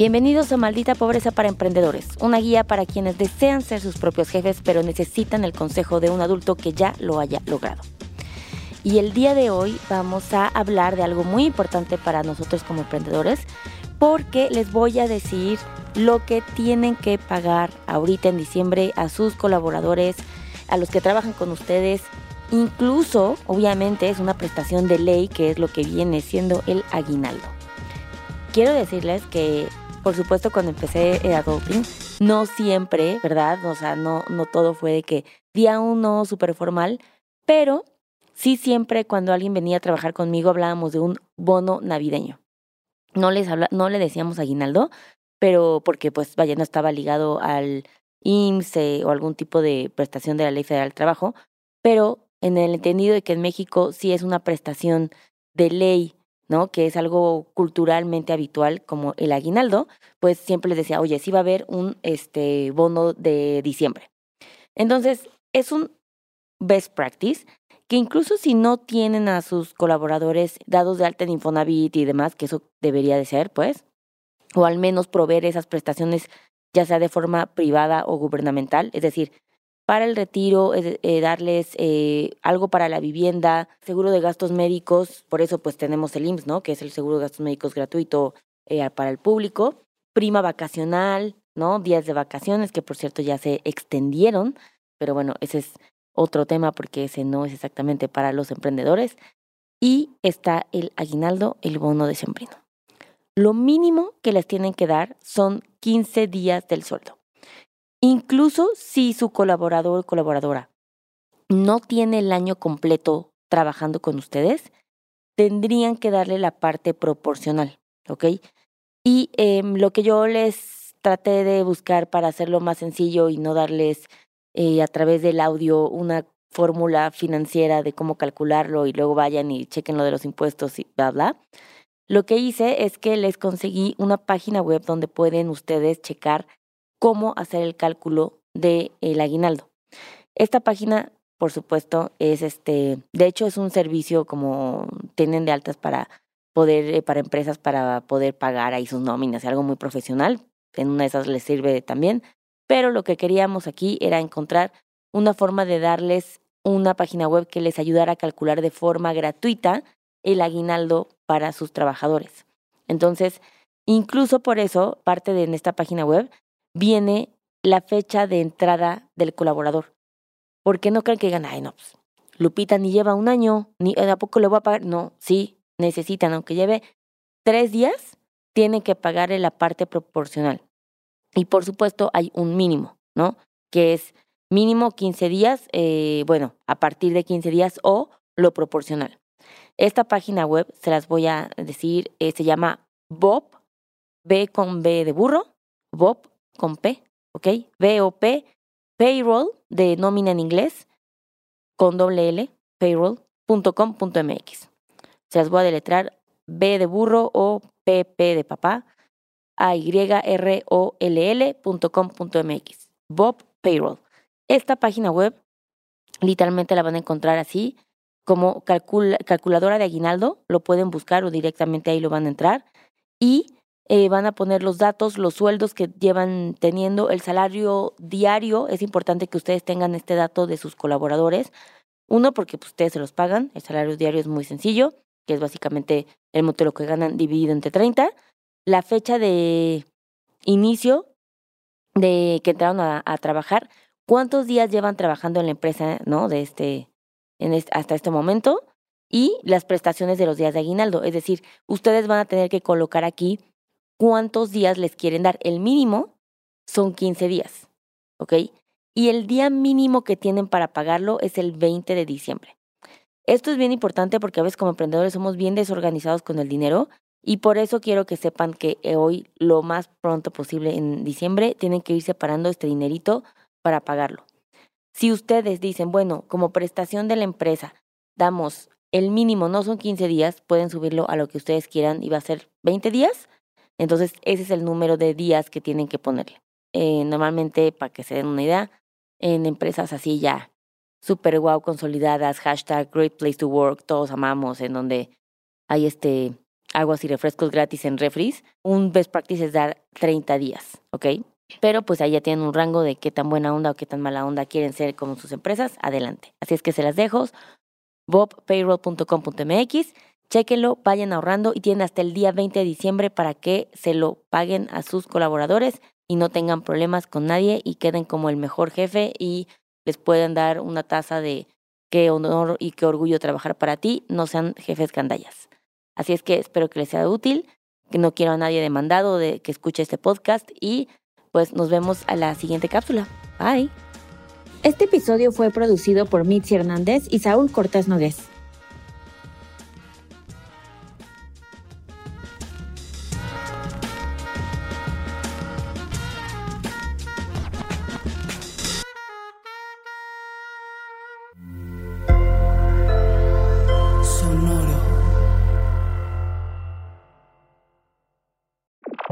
Bienvenidos a Maldita Pobreza para Emprendedores, una guía para quienes desean ser sus propios jefes pero necesitan el consejo de un adulto que ya lo haya logrado. Y el día de hoy vamos a hablar de algo muy importante para nosotros como emprendedores porque les voy a decir lo que tienen que pagar ahorita en diciembre a sus colaboradores, a los que trabajan con ustedes. Incluso, obviamente, es una prestación de ley que es lo que viene siendo el aguinaldo. Quiero decirles que por supuesto, cuando empecé eh, Adulting, no siempre, ¿verdad? O sea, no, no todo fue de que día uno súper formal, pero sí siempre cuando alguien venía a trabajar conmigo hablábamos de un bono navideño. No, les habla, no le decíamos aguinaldo, pero porque pues vaya, no estaba ligado al IMSS o algún tipo de prestación de la Ley Federal del Trabajo, pero en el entendido de que en México sí es una prestación de ley ¿no? Que es algo culturalmente habitual como el aguinaldo, pues siempre les decía, oye, sí va a haber un este, bono de diciembre. Entonces, es un best practice que incluso si no tienen a sus colaboradores dados de alta en Infonavit y demás, que eso debería de ser, pues, o al menos proveer esas prestaciones ya sea de forma privada o gubernamental, es decir, para el retiro, eh, darles eh, algo para la vivienda, seguro de gastos médicos, por eso pues tenemos el IMSS, ¿no? Que es el seguro de gastos médicos gratuito eh, para el público, prima vacacional, ¿no? Días de vacaciones, que por cierto ya se extendieron, pero bueno, ese es otro tema porque ese no es exactamente para los emprendedores. Y está el aguinaldo, el bono de sembrino. Lo mínimo que les tienen que dar son 15 días del sueldo. Incluso si su colaborador o colaboradora no tiene el año completo trabajando con ustedes, tendrían que darle la parte proporcional, ¿ok? Y em, lo que yo les traté de buscar para hacerlo más sencillo y no darles eh, a través del audio una fórmula financiera de cómo calcularlo y luego vayan y chequen lo de los impuestos y bla, bla. Lo que hice es que les conseguí una página web donde pueden ustedes checar cómo hacer el cálculo del el aguinaldo. Esta página, por supuesto, es este, de hecho es un servicio como tienen de altas para poder, eh, para empresas para poder pagar ahí sus nóminas, algo muy profesional. En una de esas les sirve también. Pero lo que queríamos aquí era encontrar una forma de darles una página web que les ayudara a calcular de forma gratuita el aguinaldo para sus trabajadores. Entonces, incluso por eso, parte de esta página web viene la fecha de entrada del colaborador. Porque no creen que digan, ay, no, pues, Lupita ni lleva un año, ni a poco le voy a pagar. No, sí, necesitan, aunque lleve tres días, tienen que pagarle la parte proporcional. Y por supuesto, hay un mínimo, ¿no? Que es mínimo 15 días, eh, bueno, a partir de 15 días o lo proporcional. Esta página web, se las voy a decir, eh, se llama Bob, B con B de burro, Bob con P, ¿ok? B-O-P, payroll, de nómina en inglés, con doble L, payroll.com.mx. Se las voy a deletrar B de burro o P-P de papá, a y r o l l.com.mx. Bob Payroll. Esta página web literalmente la van a encontrar así como calculadora de aguinaldo, lo pueden buscar o directamente ahí lo van a entrar y eh, van a poner los datos, los sueldos que llevan teniendo, el salario diario. Es importante que ustedes tengan este dato de sus colaboradores. Uno, porque pues, ustedes se los pagan. El salario diario es muy sencillo, que es básicamente el monto de lo que ganan dividido entre 30. La fecha de inicio de que entraron a, trabajar. ¿Cuántos días llevan trabajando en la empresa, no? De este, en hasta este momento. Y las prestaciones de los días de aguinaldo. Es decir, ustedes van a tener que colocar aquí cuántos días les quieren dar. El mínimo son 15 días, ¿ok? Y el día mínimo que tienen para pagarlo es el 20 de diciembre. Esto es bien importante porque a veces como emprendedores somos bien desorganizados con el dinero y por eso quiero que sepan que hoy, lo más pronto posible en diciembre, tienen que ir separando este dinerito para pagarlo. Si ustedes dicen, bueno, como prestación de la empresa, damos el mínimo, no son 15 días, pueden subirlo a lo que ustedes quieran y va a ser 20 días, entonces, ese es el número de días que tienen que ponerle. Eh, normalmente, para que se den una idea, en empresas así ya super wow consolidadas, hashtag great place to work, todos amamos, en donde hay este aguas y refrescos gratis en refris, un best practice es dar 30 días, ¿ok? Pero pues ahí ya tienen un rango de qué tan buena onda o qué tan mala onda quieren ser con sus empresas, adelante. Así es que se las dejo, bobpayroll.com.mx, chequenlo, vayan ahorrando y tienen hasta el día 20 de diciembre para que se lo paguen a sus colaboradores y no tengan problemas con nadie y queden como el mejor jefe y les puedan dar una taza de qué honor y qué orgullo trabajar para ti, no sean jefes gandallas. Así es que espero que les sea útil, que no quiero a nadie demandado de que escuche este podcast y pues nos vemos a la siguiente cápsula. Bye. Este episodio fue producido por Mitzi Hernández y Saúl Cortés Nogués.